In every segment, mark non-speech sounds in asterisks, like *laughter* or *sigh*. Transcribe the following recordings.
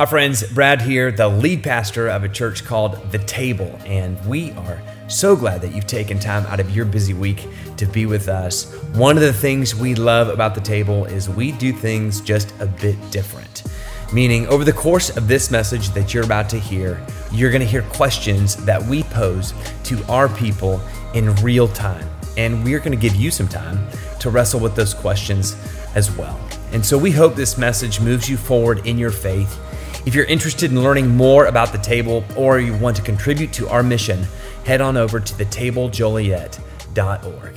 Hi, friends. Brad here, the lead pastor of a church called The Table, and we are so glad that you've taken time out of your busy week to be with us. One of the things we love about The Table is we do things just a bit different. Meaning, over the course of this message that you're about to hear, you're going to hear questions that we pose to our people in real time. And we're going to give you some time to wrestle with those questions as well. And so we hope this message moves you forward in your faith. If you're interested in learning more about the table or you want to contribute to our mission, head on over to thetablejoliet.org.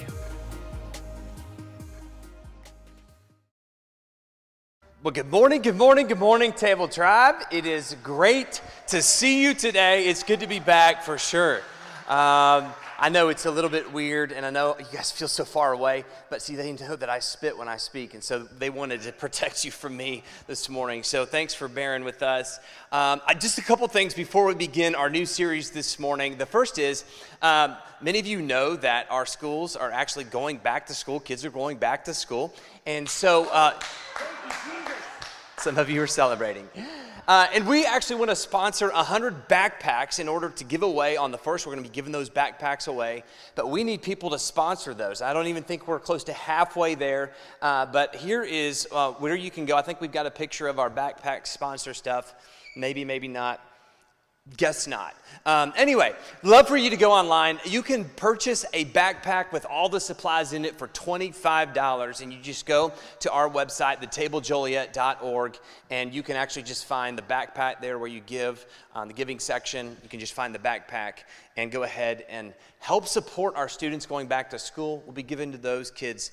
Well, good morning, good morning, good morning, Table Tribe. It is great to see you today. It's good to be back for sure. Um, I know it's a little bit weird, and I know you guys feel so far away, but see, they know that I spit when I speak, and so they wanted to *laughs* protect you from me this morning. So thanks for bearing with us. Um, I, just a couple things before we begin our new series this morning. The first is um, many of you know that our schools are actually going back to school, kids are going back to school, and so. Uh, some of you are celebrating. Uh, and we actually want to sponsor 100 backpacks in order to give away on the first. We're going to be giving those backpacks away, but we need people to sponsor those. I don't even think we're close to halfway there, uh, but here is uh, where you can go. I think we've got a picture of our backpack sponsor stuff. Maybe, maybe not. Guess not. Um, anyway, love for you to go online. You can purchase a backpack with all the supplies in it for $25, and you just go to our website, thetablejoliet.org, and you can actually just find the backpack there where you give, um, the giving section. You can just find the backpack and go ahead and help support our students going back to school. We'll be giving to those kids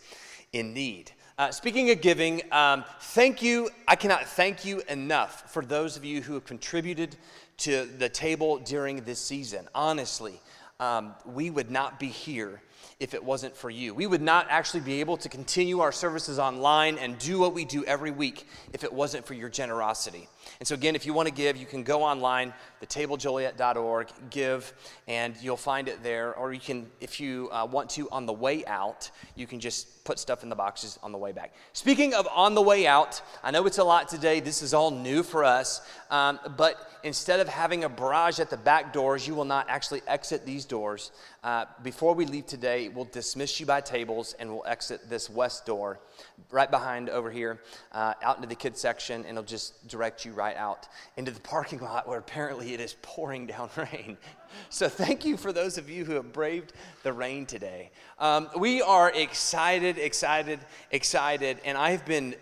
in need. Uh, speaking of giving, um, thank you. I cannot thank you enough for those of you who have contributed to the table during this season. Honestly, um, we would not be here if it wasn't for you. We would not actually be able to continue our services online and do what we do every week if it wasn't for your generosity. And so, again, if you want to give, you can go online, thetablejoliet.org, give, and you'll find it there. Or you can, if you uh, want to, on the way out, you can just put stuff in the boxes on the way back. Speaking of on the way out, I know it's a lot today. This is all new for us. Um, but instead of having a barrage at the back doors, you will not actually exit these doors. Uh, before we leave today, we'll dismiss you by tables and we'll exit this west door right behind over here uh, out into the kids section and it'll just direct you right out into the parking lot where apparently it is pouring down *laughs* rain. So thank you for those of you who have braved the rain today. Um, we are excited, excited, excited, and I've been,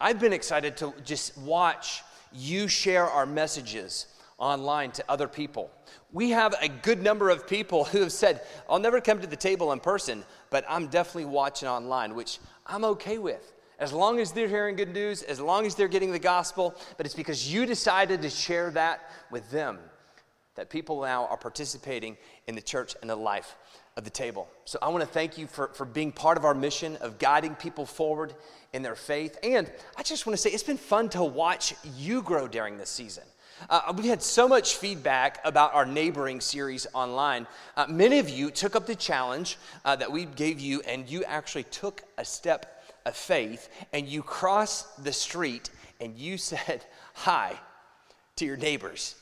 I've been excited to just watch you share our messages online to other people. We have a good number of people *laughs* who have said, I'll never come to the table in person, but I'm definitely watching online, which I'm okay with. As long as they're hearing good news, as long as they're getting the gospel, but it's because you decided to share that with them that people now are participating in the church and the life of the table. So I want to thank you for, for being part of our mission of guiding people forward in their faith. And I just want to say it's been fun to watch you grow during this season. Uh, we had so much feedback about our neighboring series online. Uh, many of you took up the challenge uh, that we gave you, and you actually took a step of faith and you crossed the street and you *laughs* said hi to your neighbors.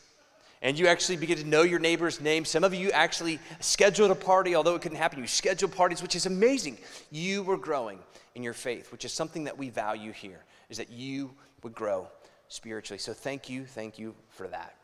And you actually begin to know your neighbor's name. Some of you actually scheduled a party, although it couldn't happen. You scheduled parties, which is amazing. You were growing in your faith, which is something that we value here, is that you would grow spiritually. So thank you, thank you for that.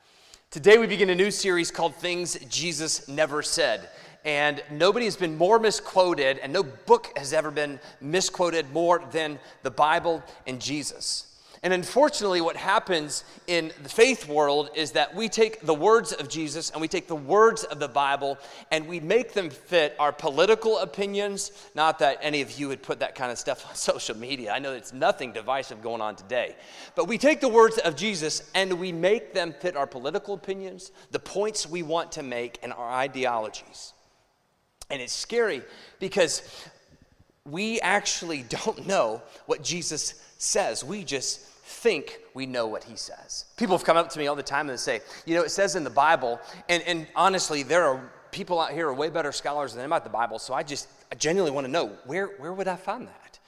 Today we begin a new series called Things Jesus Never Said. And nobody has been more misquoted, and no book has ever been misquoted more than the Bible and Jesus. And unfortunately, what happens in the faith world is that we take the words of Jesus and we take the words of the Bible and we make them fit our political opinions. Not that any of you would put that kind of stuff on *laughs* social media. I know it's nothing divisive going on today. But we take the words of Jesus and we make them fit our political opinions, the points we want to make, and our ideologies. And it's scary because we actually don't know what Jesus says. We just think we know what he says. People have come up to me all the time and say, you know, it says in the Bible, and, and honestly, there are people out here are way better scholars than about the Bible, so I just I genuinely want to know where, where would I find that?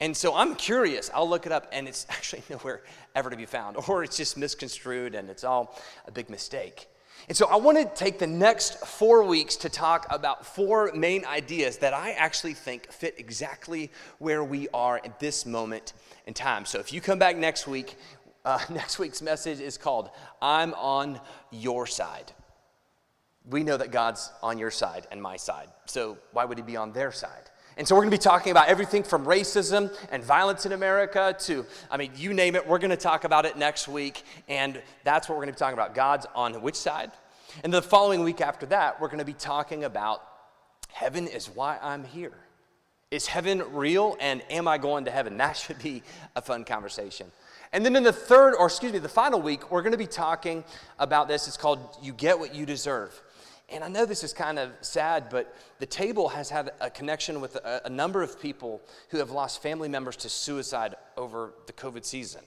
And so I'm curious. I'll look it up, and it's *laughs* actually nowhere ever to be found, or it's just misconstrued and it's all a big mistake. And so I want to take the next four weeks to talk about four main ideas that I actually think fit exactly where we are at this moment in time. So if you come back next week, uh, *laughs* next week's message is called I'm on Your Side. We know that God's on your side and my side. So why would he be on their side? And so we're going to be talking about everything from racism and violence in America to, I mean, you name it, we're going to talk about it next week. And that's what we're going to be talking about. God's on which side? And the following week after that, we're going to be talking about heaven is why I'm here. Is heaven real and am I going to heaven? *laughs* That should be a fun conversation. And then in the third, or excuse me, the final week, we're going to be talking about this. It's called You Get What You Deserve. And I know this is kind of sad, but the table has had a connection with a, a, number of people who have lost family members to suicide over the COVID season.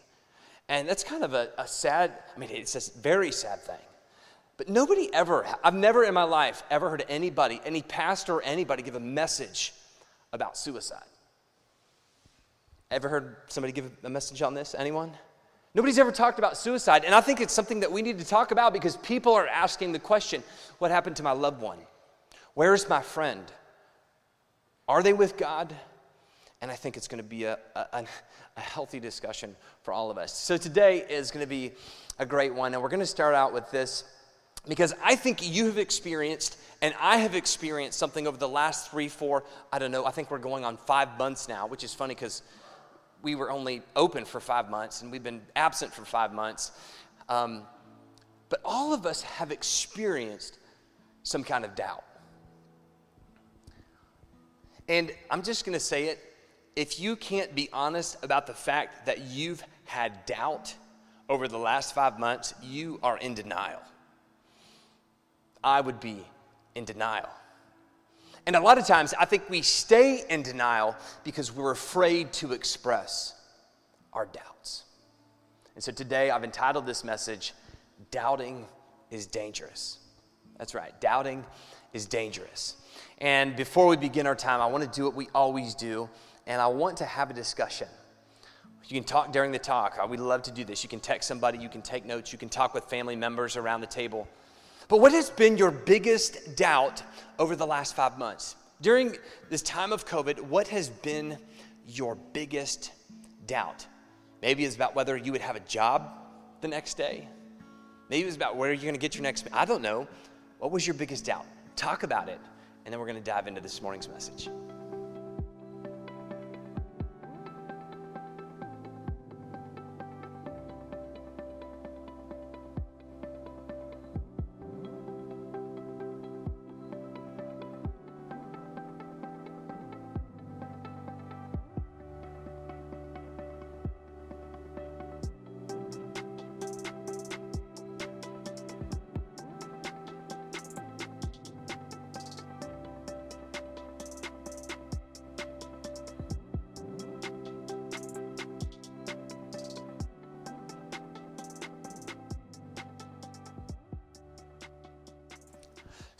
And that's kind of a, a sad, I mean, it's a very sad thing. But nobody ever, I've never in my life ever heard anybody, any pastor or anybody, give a message about suicide. Ever heard somebody give a message on this? Anyone? Nobody's ever talked about suicide, and I think it's something that we need to talk about because people are asking the question what happened to my loved one? Where's my friend? Are they with God? And I think it's going to be a, a, a, healthy discussion for all of us. So today is going to be a great one, and we're going to start out with this because I think you have experienced, and I have experienced something over the last three, four, I don't know, I think we're going on five months now, which is funny because we were only open for five months and we've been absent for five months. Um, but all of us have experienced some kind of doubt. And I'm just going to say it if you can't be honest about the fact that you've had doubt over the last five months, you are in denial. I would be in denial. And a lot of times, I think we stay in denial because we're afraid to express our doubts. And so today, I've entitled this message, Doubting is Dangerous. That's right, doubting is dangerous. And before we begin our time, I want to do what we always do, and I want to have a discussion. You can talk during the talk. Uh, we love to do this. You can text somebody, you can take notes, you can talk with family members around the table. But what has been your biggest doubt over the last five months? During this time of COVID, what has been your biggest doubt? Maybe it's about whether you would have a job the next day. Maybe it's about where you're going to get your next. I don't know. What was your biggest doubt? Talk about it, and then we're going to dive into this morning's message.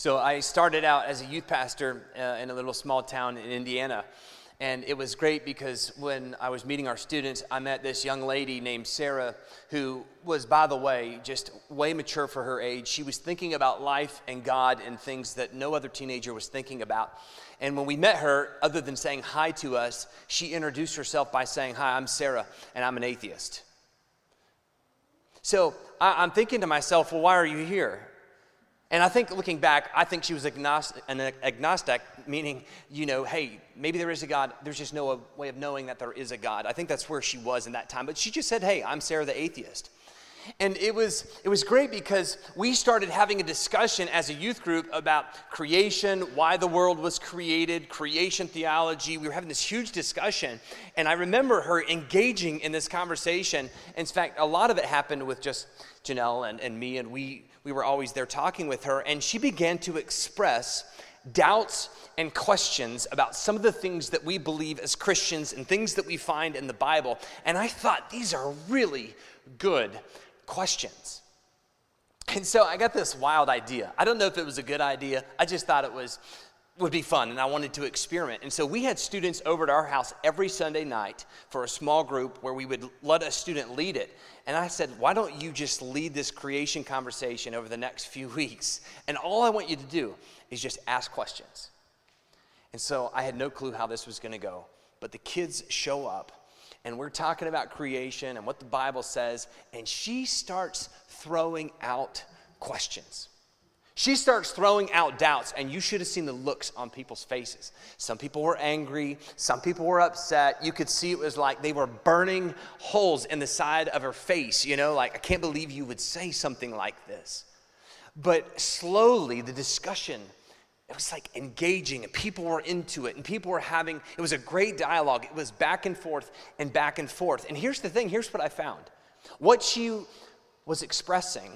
So I started out as a youth pastor uh, in a little small town in Indiana. And it was great because when I was meeting our students, I met this young lady named Sarah, who was, by the way, just way mature for her age. She was thinking about life and God and things that no other teenager was thinking about. And when we met her, other than saying hi to us, she introduced herself by saying, Hi, I'm Sarah, and I'm an atheist. So I, am thinking to myself, Well, why are you here? And I think looking back, I think she was agnostic, an agnostic, meaning, you know, hey, maybe there is a God. There's just no uh, way of knowing that there is a God. I think that's where she was in that time. But she just said, hey, I'm Sarah the atheist. And it was, it was great because we started having a discussion as a youth group about creation, why the world was created, creation theology. We were having this huge discussion. And I remember her engaging in this conversation. In fact, a lot of it happened with just Janelle and, and me, and we we were always there talking with her, and she began to express doubts and questions about some of the things that we believe as Christians and things that we find in the Bible. And I thought these are really good questions. And so I got this wild idea. I don't know if it was a good idea, I just thought it was would be fun and I wanted to experiment. And so we had students over to our house every Sunday night for a small group where we would let a student lead it. And I said, Why don't you just lead this creation conversation over the next few *laughs* weeks? And all I want you to do is just ask questions. And so I had no clue how this was going to go. But the kids show up and we're talking about creation and what the Bible says. And she starts throwing out questions. She starts throwing out doubts, and you should have seen the looks on people's faces. Some people were angry, some people were upset. You could see it was like they were burning holes in the side of her face, you know, like, I can't believe you would say something like this. But slowly, the discussion it was like engaging and people were into it and people were having it was a great dialogue it was back and forth and back and forth and here's the thing here's what i found what she was expressing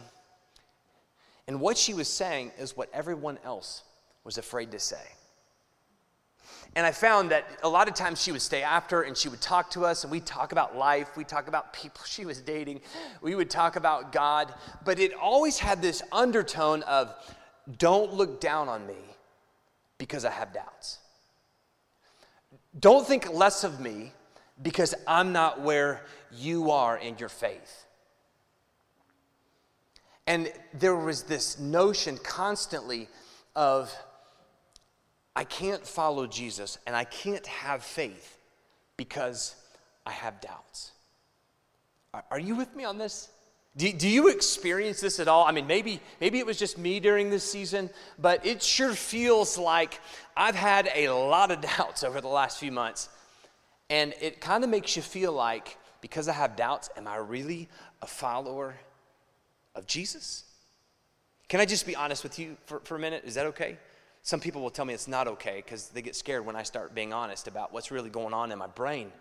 and what she was saying is what everyone else was afraid to say. And I found that a lot of times she would stay after and she would talk to us and we'd talk about life, we'd talk about people she was dating, we would talk about God, but it always had this undertone of don't look down on me because I have doubts. Don't think less of me because I'm not where you are in your faith. And there was this notion constantly of, I can't follow Jesus and I can't have faith because I have doubts. Are, you with me on this? Do, do you experience this at all? I mean, maybe, maybe it was just me during this season, but it sure feels like I've had a lot of *laughs* doubts over the last few months. And it kind of makes you feel like, because I have doubts, am I really a follower of Jesus? Can I just be honest with you for, for a minute? Is that okay? Some people will tell me it's not okay because they get scared when I start being honest about what's really going on in my brain.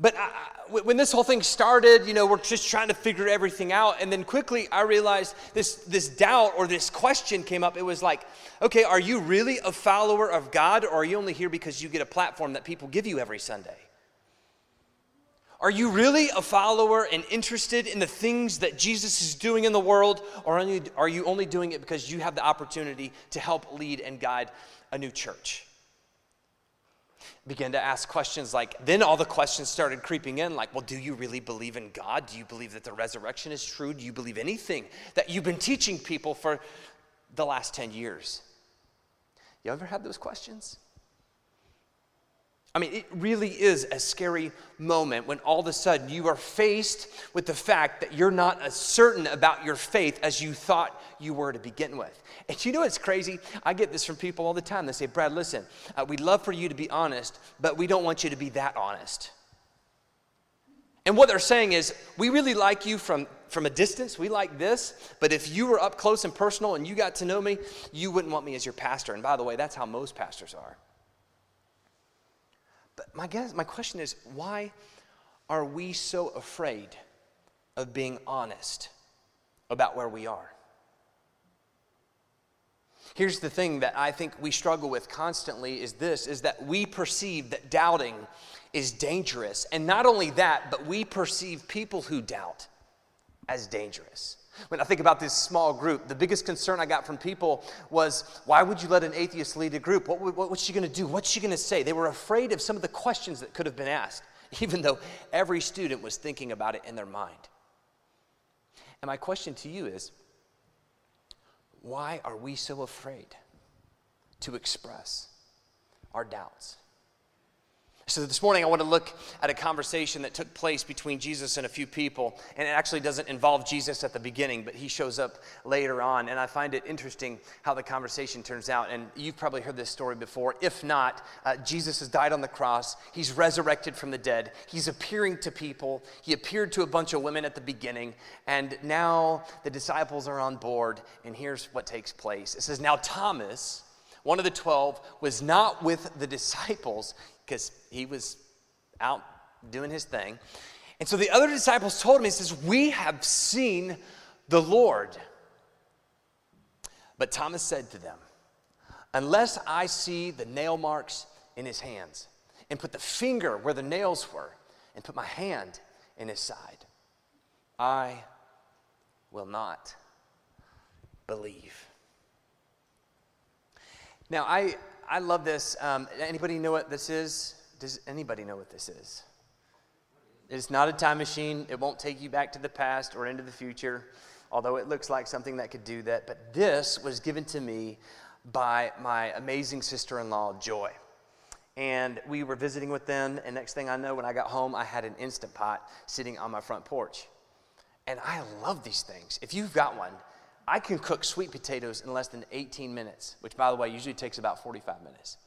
But I, when this whole thing started, you know, we're just trying to figure everything out. And then quickly I realized this, this doubt or this question came up. It was like, okay, are you really a follower of God or are you only here because you get a platform that people give you every Sunday? Are you really a follower and interested in the things that Jesus is doing in the world, or are you only doing it because you have the opportunity to help lead and guide a new church? Begin to ask questions like, then all the questions started creeping in, like, well, do you really believe in God? Do you believe that the resurrection is true? Do you believe anything that you've been teaching people for the last 10 years? You ever had those questions? I mean, it really is a scary moment when all of a sudden you are faced with the fact that you're not as certain about your faith as you thought you were to begin with. And you know what's crazy? I get this from people all the time. They say, Brad, listen, uh, we'd love for you to be honest, but we don't want you to be that honest. And what they're saying is, we really like you from, from a distance. We like this. But if you were up close and personal and you got to know me, you wouldn't want me as your pastor. And by the way, that's how most pastors are. But my guess, my question is, why are we so afraid of being honest about where we are? Here's the thing that I think we struggle with constantly is this is that we perceive that doubting is dangerous. And not only that, but we perceive people who doubt as dangerous. When I think about this small group, the biggest concern I got from people was why would you let an atheist lead a group? What, what, what's she going to do? What's she going to say? They were afraid of some of the questions that could have been asked, *laughs* even though every student was thinking about it in their mind. And my question to you is why are we so afraid to express our doubts? So, this morning I want to look at a conversation that took place between Jesus and a few people. And it actually doesn't involve Jesus at the beginning, but he shows up later on. And I find it interesting how the conversation turns out. And you've probably heard this story before. If not, uh, Jesus has died on the cross, he's resurrected from the dead, he's appearing to people. He appeared to a bunch of women at the beginning. And now the disciples are on board. And here's what takes place it says, Now Thomas, one of the twelve, was not with the disciples because he was out doing his thing. And so the other disciples told him, he says, We have seen the Lord. But Thomas said to them, Unless I see the nail marks in his hands, and put the finger where the nails were, and put my hand in his side, I will not believe. Now, I, I love this. Um, anybody know what this is? Does anybody know what this is? It's not a time machine. It won't take you back to the past or into the future, although it looks like something that could do that. But this was given to me by my amazing sister in law, Joy. And we were visiting with them, and next thing I know, when I got home, I had an Instant Pot sitting on my front porch. And I love these things. If you've got one, I can cook sweet potatoes in less than 18 minutes, which, by the way, usually takes about 45 minutes.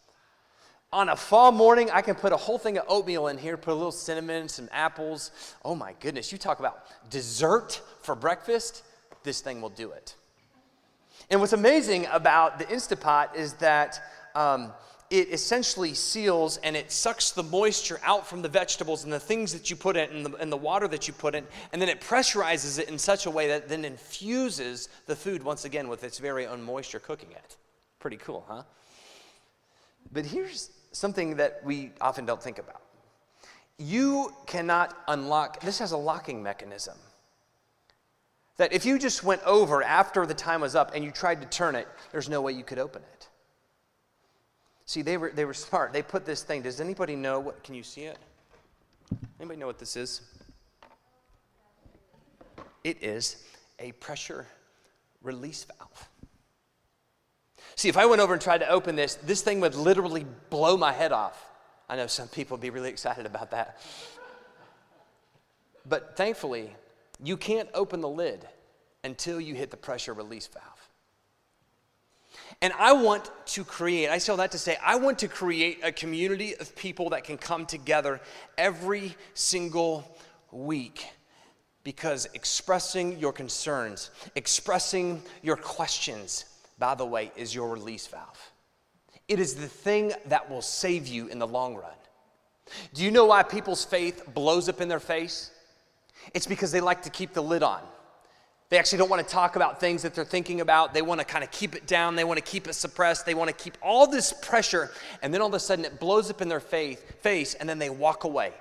On a fall morning, I can put a whole thing of oatmeal in here, put a little cinnamon, some apples. Oh my goodness, you talk about dessert for breakfast, this thing will do it. And what's amazing about the Instapot is that um, it essentially seals and it sucks the moisture out from the vegetables and the things that you put in and the, and the water that you put in, and then it pressurizes it in such a way that then infuses the food once again with its very own moisture cooking it. Pretty cool, huh? But here's something that we often don't think about. You cannot unlock, this has a locking mechanism. That if you just went over after the time was up and you tried to turn it, there's no way you could open it. See, they were, they were smart. They put this thing. Does anybody know what? Can you see it? Anybody know what this is? It is a pressure release valve. See, if I went over and tried to open this, this thing would literally blow my head off. I know some people would be really excited about that. But thankfully, you can't open the lid until you hit the pressure release valve. And I want to create, I say all that to say, I want to create a community of people that can come together every single week because expressing your concerns, expressing your questions, by the way, is your release valve. It is the thing that will save you in the long run. Do you know why people's faith blows up in their face? It's because they like to keep the lid on. They actually don't want to talk about things that they're thinking about. They want to kind of keep it down. They want to keep it suppressed. They want to keep all this pressure. And then all of a sudden it blows up in their faith, face, and then they walk away.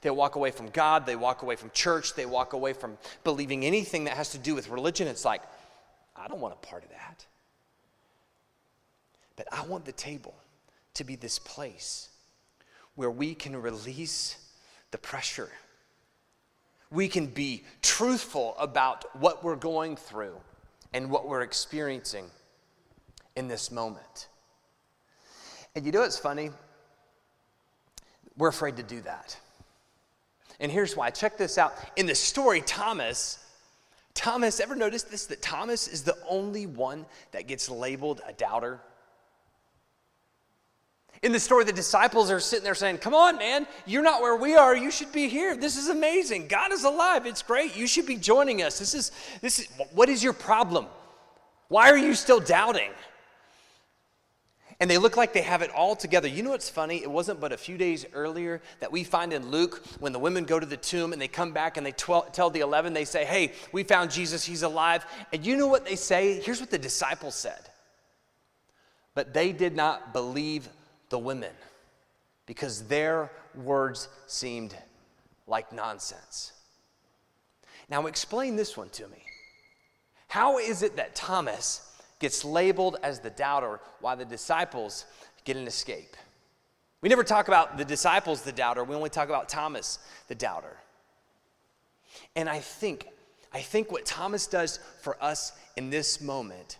They walk away from God. They walk away from church. They walk away from believing anything that has to do with religion. It's like, I don't want a part of that. But I want the table to be this place where we can release the pressure. We can be truthful about what we're going through and what we're experiencing in this moment. And you know what's funny? We're afraid to do that. And here's why. Check this out. In the story, Thomas, Thomas, ever noticed this? That Thomas is the only one that gets labeled a doubter? In the story, the disciples are sitting there saying, Come on, man, you're not where we are. You should be here. This is amazing. God is alive. It's great. You should be joining us. This is, this is, what is your problem? Why are you still doubting? And they look like they have it all together. You know what's funny? It wasn't but a few days earlier that we find in Luke when the women go to the tomb and they come back and they tell the 11, they say, Hey, we found Jesus. He's alive. And you know what they say? Here's what the disciples said. But they did not believe the women because their words seemed like nonsense. Now, explain this one to me. How is it that Thomas gets labeled as the doubter while the disciples get an escape? We never talk about the disciples, the doubter. We only talk about Thomas, the doubter. And I think, I think what Thomas does for us in this moment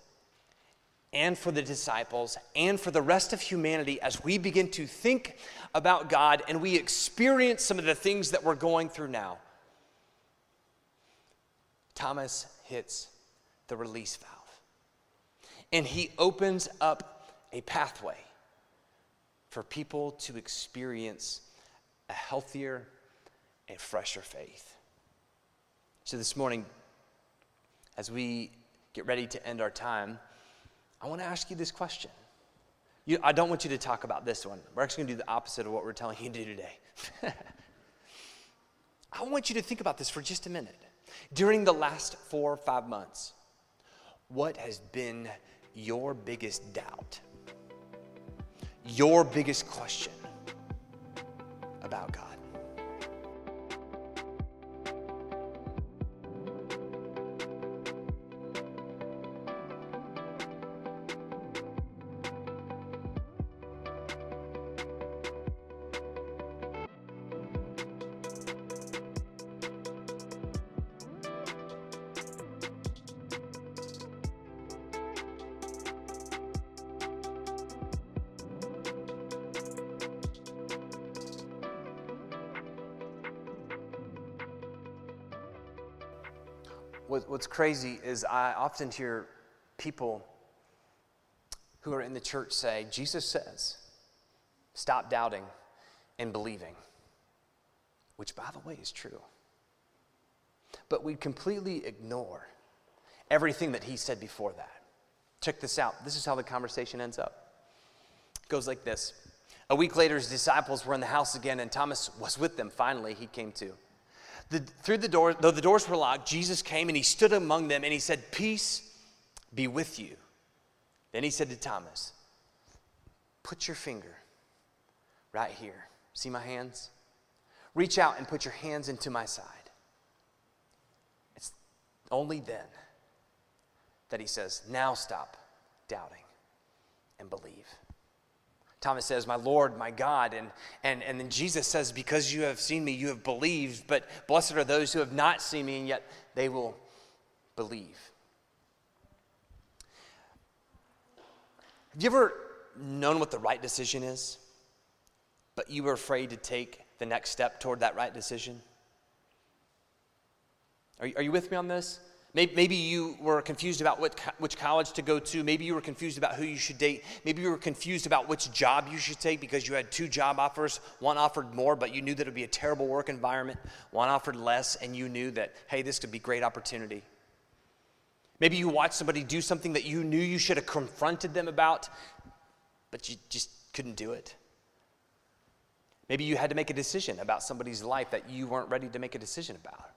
and for the disciples and for the rest of humanity as we begin to think about God and we experience some of the things that we're going through now. Thomas hits the release valve and he opens up a pathway for people to experience a healthier and fresher faith. So, this morning, as we get ready to end our time, I want to ask you this question. You, I don't want you to talk about this one. We're actually going to do the opposite of what we're telling you to do today. *laughs* I want you to think about this for just a minute. During the last four or five months, what has been your biggest doubt? Your biggest question about God? What, what's crazy is I often hear people who are in the church say, Jesus says, stop doubting and believing, which, by the way, is true. But we completely ignore everything that he said before that. Check this out. This is how the conversation ends up. It goes like this. A week later, his disciples were in the house again, and Thomas was with them. Finally, he came to. The, through the door, though the doors were locked, Jesus came and he stood among them and he said, Peace be with you. Then he said to Thomas, Put your finger right here. See my hands? Reach out and put your hands into my side. It's only then that he says, Now stop doubting and believe. Thomas says, My Lord, my God. And, and, and then Jesus says, Because you have seen me, you have believed. But blessed are those who have not seen me, and yet they will believe. Have you ever known what the right decision is, but you were afraid to take the next step toward that right decision? Are are you with me on this? Maybe, you were confused about which college to go to. Maybe you were confused about who you should date. Maybe you were confused about which job you should take because you had two job offers. One offered more, but you knew that it would be a terrible work environment. One offered less, and you knew that, hey, this could be great opportunity. Maybe you watched somebody do something that you knew you should have confronted them about, but you just couldn't do it. Maybe you had to make a decision about somebody's life that you weren't ready to make a decision about.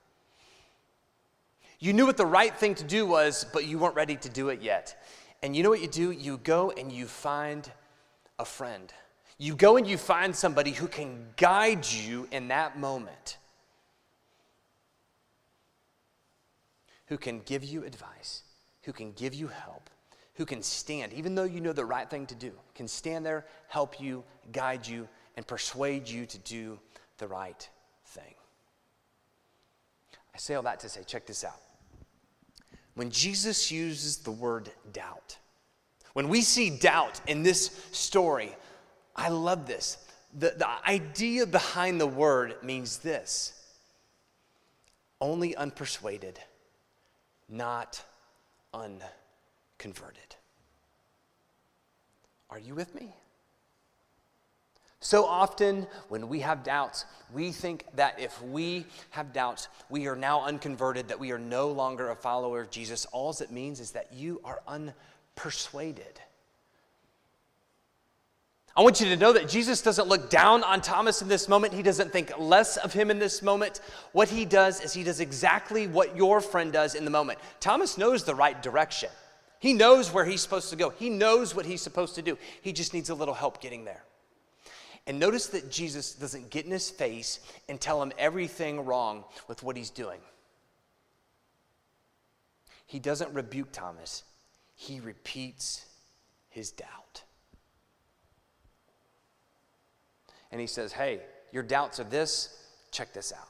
You knew what the right thing to do was, but you weren't ready to do it yet. And you know what you do? You go and you find a friend. You go and you find somebody who can guide you in that moment. who can give you advice, who can give you help, who can stand, even though you know the right thing to do, can stand there, help you, guide you, and persuade you to do the right thing. I say all that to say, check this out. When Jesus uses the word doubt, when we see doubt in this story, I love this. The, the idea behind the word means this only unpersuaded not unconverted. Are you with me? So often, when we have doubts, we think that if we have doubts, we are now unconverted, that we are no longer a follower of Jesus. All it means is that you are unpersuaded. I want you to know that Jesus doesn't look down on Thomas in this moment. He doesn't think less of him in this moment. What he does is he does exactly what your friend does in the moment. Thomas knows the right direction, he knows where he's supposed to go, he knows what he's supposed to do. He just needs a little help getting there. And notice that Jesus doesn't get in his face and tell him everything wrong with what he's doing. He doesn't rebuke Thomas, he repeats his doubt. and he says, Hey, your doubts are this, check this out.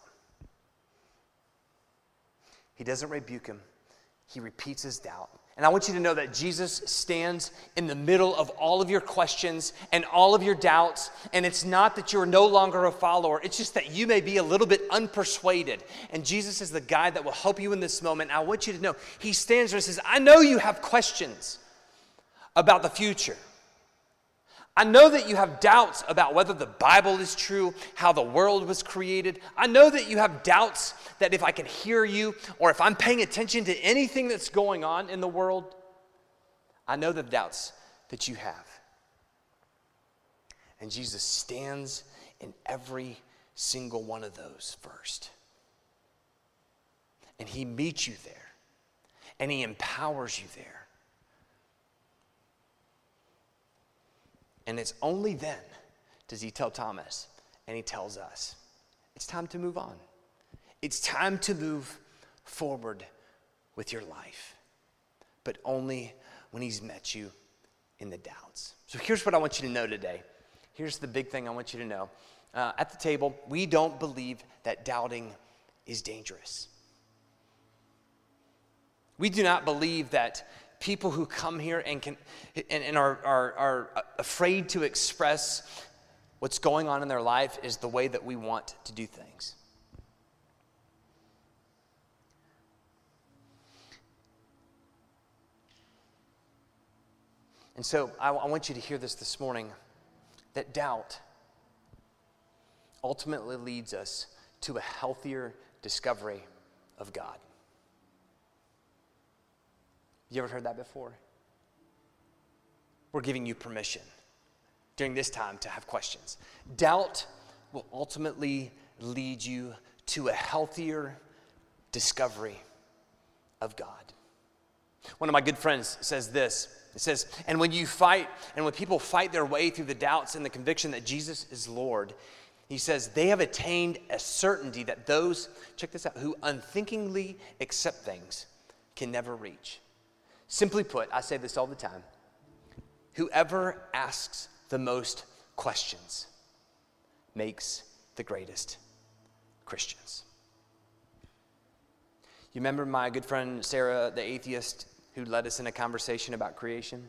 He doesn't rebuke him, he repeats his doubt. And I want you to know that Jesus stands in the middle of all of your questions and all of your doubts. And it's not that you're no longer a follower, it's just that you may be a little bit unpersuaded. And Jesus is the guy that will help you in this moment. I want you to know, He stands there and says, I know you have questions about the future. I know that you have doubts about whether the Bible is true, how the world was created. I know that you have doubts that if I can hear you or if I'm paying attention to anything that's going on in the world, I know the doubts that you have. And Jesus stands in every single one of those first. And he meets you there, and he empowers you there. And it's only then does he tell Thomas and he tells us it's time to move on. It's time to move forward with your life, but only when he's met you in the doubts. So here's what I want you to know today. Here's the big thing I want you to know. Uh, at the table, we don't believe that doubting is dangerous. We do not believe that people who come here and, can, and, and are, are, are afraid to express what's going on in their life is the way that we want to do things. And so I, I want you to hear this this morning that doubt ultimately leads us to a healthier discovery of God. You ever heard that before? We're giving you permission during this time to have questions. Doubt will ultimately lead you to a healthier discovery of God. One of my good friends says this. It says, and when you fight, and when people fight their way through the doubts and the conviction that Jesus is Lord, he says, they have attained a certainty that those, check this out, who unthinkingly accept things can never reach. Simply put, I say this all the time whoever asks the most questions makes the greatest Christians. You remember my good friend Sarah, the atheist, who led us in a conversation about creation?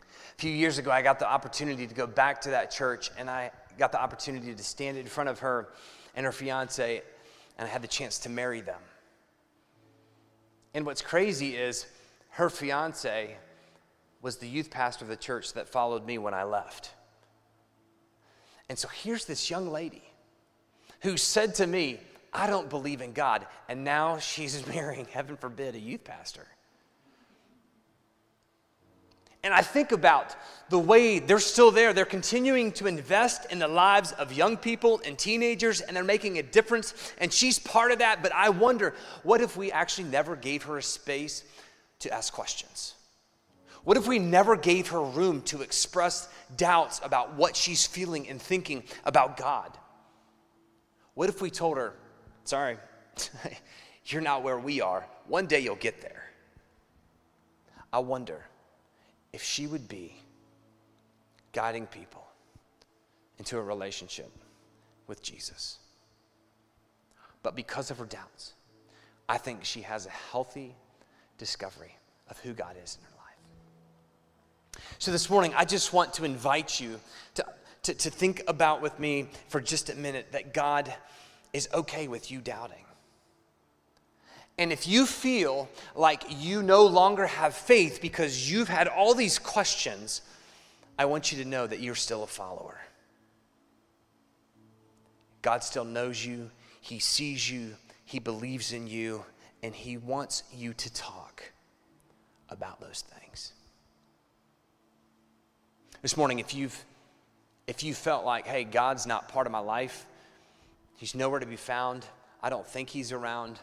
A few years ago, I got the opportunity to go back to that church, and I got the opportunity to stand in front of her and her fiance, and I had the chance to marry them. And what's crazy is her fiance was the youth pastor of the church that followed me when I left. And so here's this young lady who said to me, I don't believe in God. And now she's *laughs* marrying, heaven forbid, a youth pastor. And I think about the way they're still there. They're continuing to invest in the lives of young people and teenagers, and they're making a difference. And she's part of that. But I wonder what if we actually never gave her a space to ask questions? What if we never gave her room to express doubts about what she's feeling and thinking about God? What if we told her, sorry, *laughs* you're not where we are. One day you'll get there. I wonder if she would be guiding people into a relationship with Jesus. But because of her doubts, I think she has a healthy discovery of who God is in her life. So this morning, I just want to invite you to, to, to think about with me for just a minute that God is okay with you doubting. And if you feel like you no longer have faith because you've had all these questions, I want you to know that you're still a follower. God still knows you, He sees you, He believes in you, and He wants you to talk about those things. This morning, if you've if you felt like, hey, God's not part of my life, He's nowhere to be found, I don't think He's around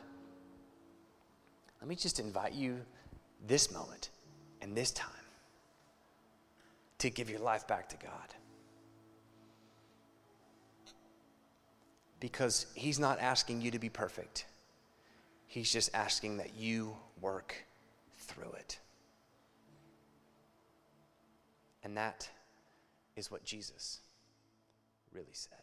let me just invite you this moment and this time to give your life back to God. Because He's not asking you to be perfect, He's just asking that you work through it. And that is what Jesus really said.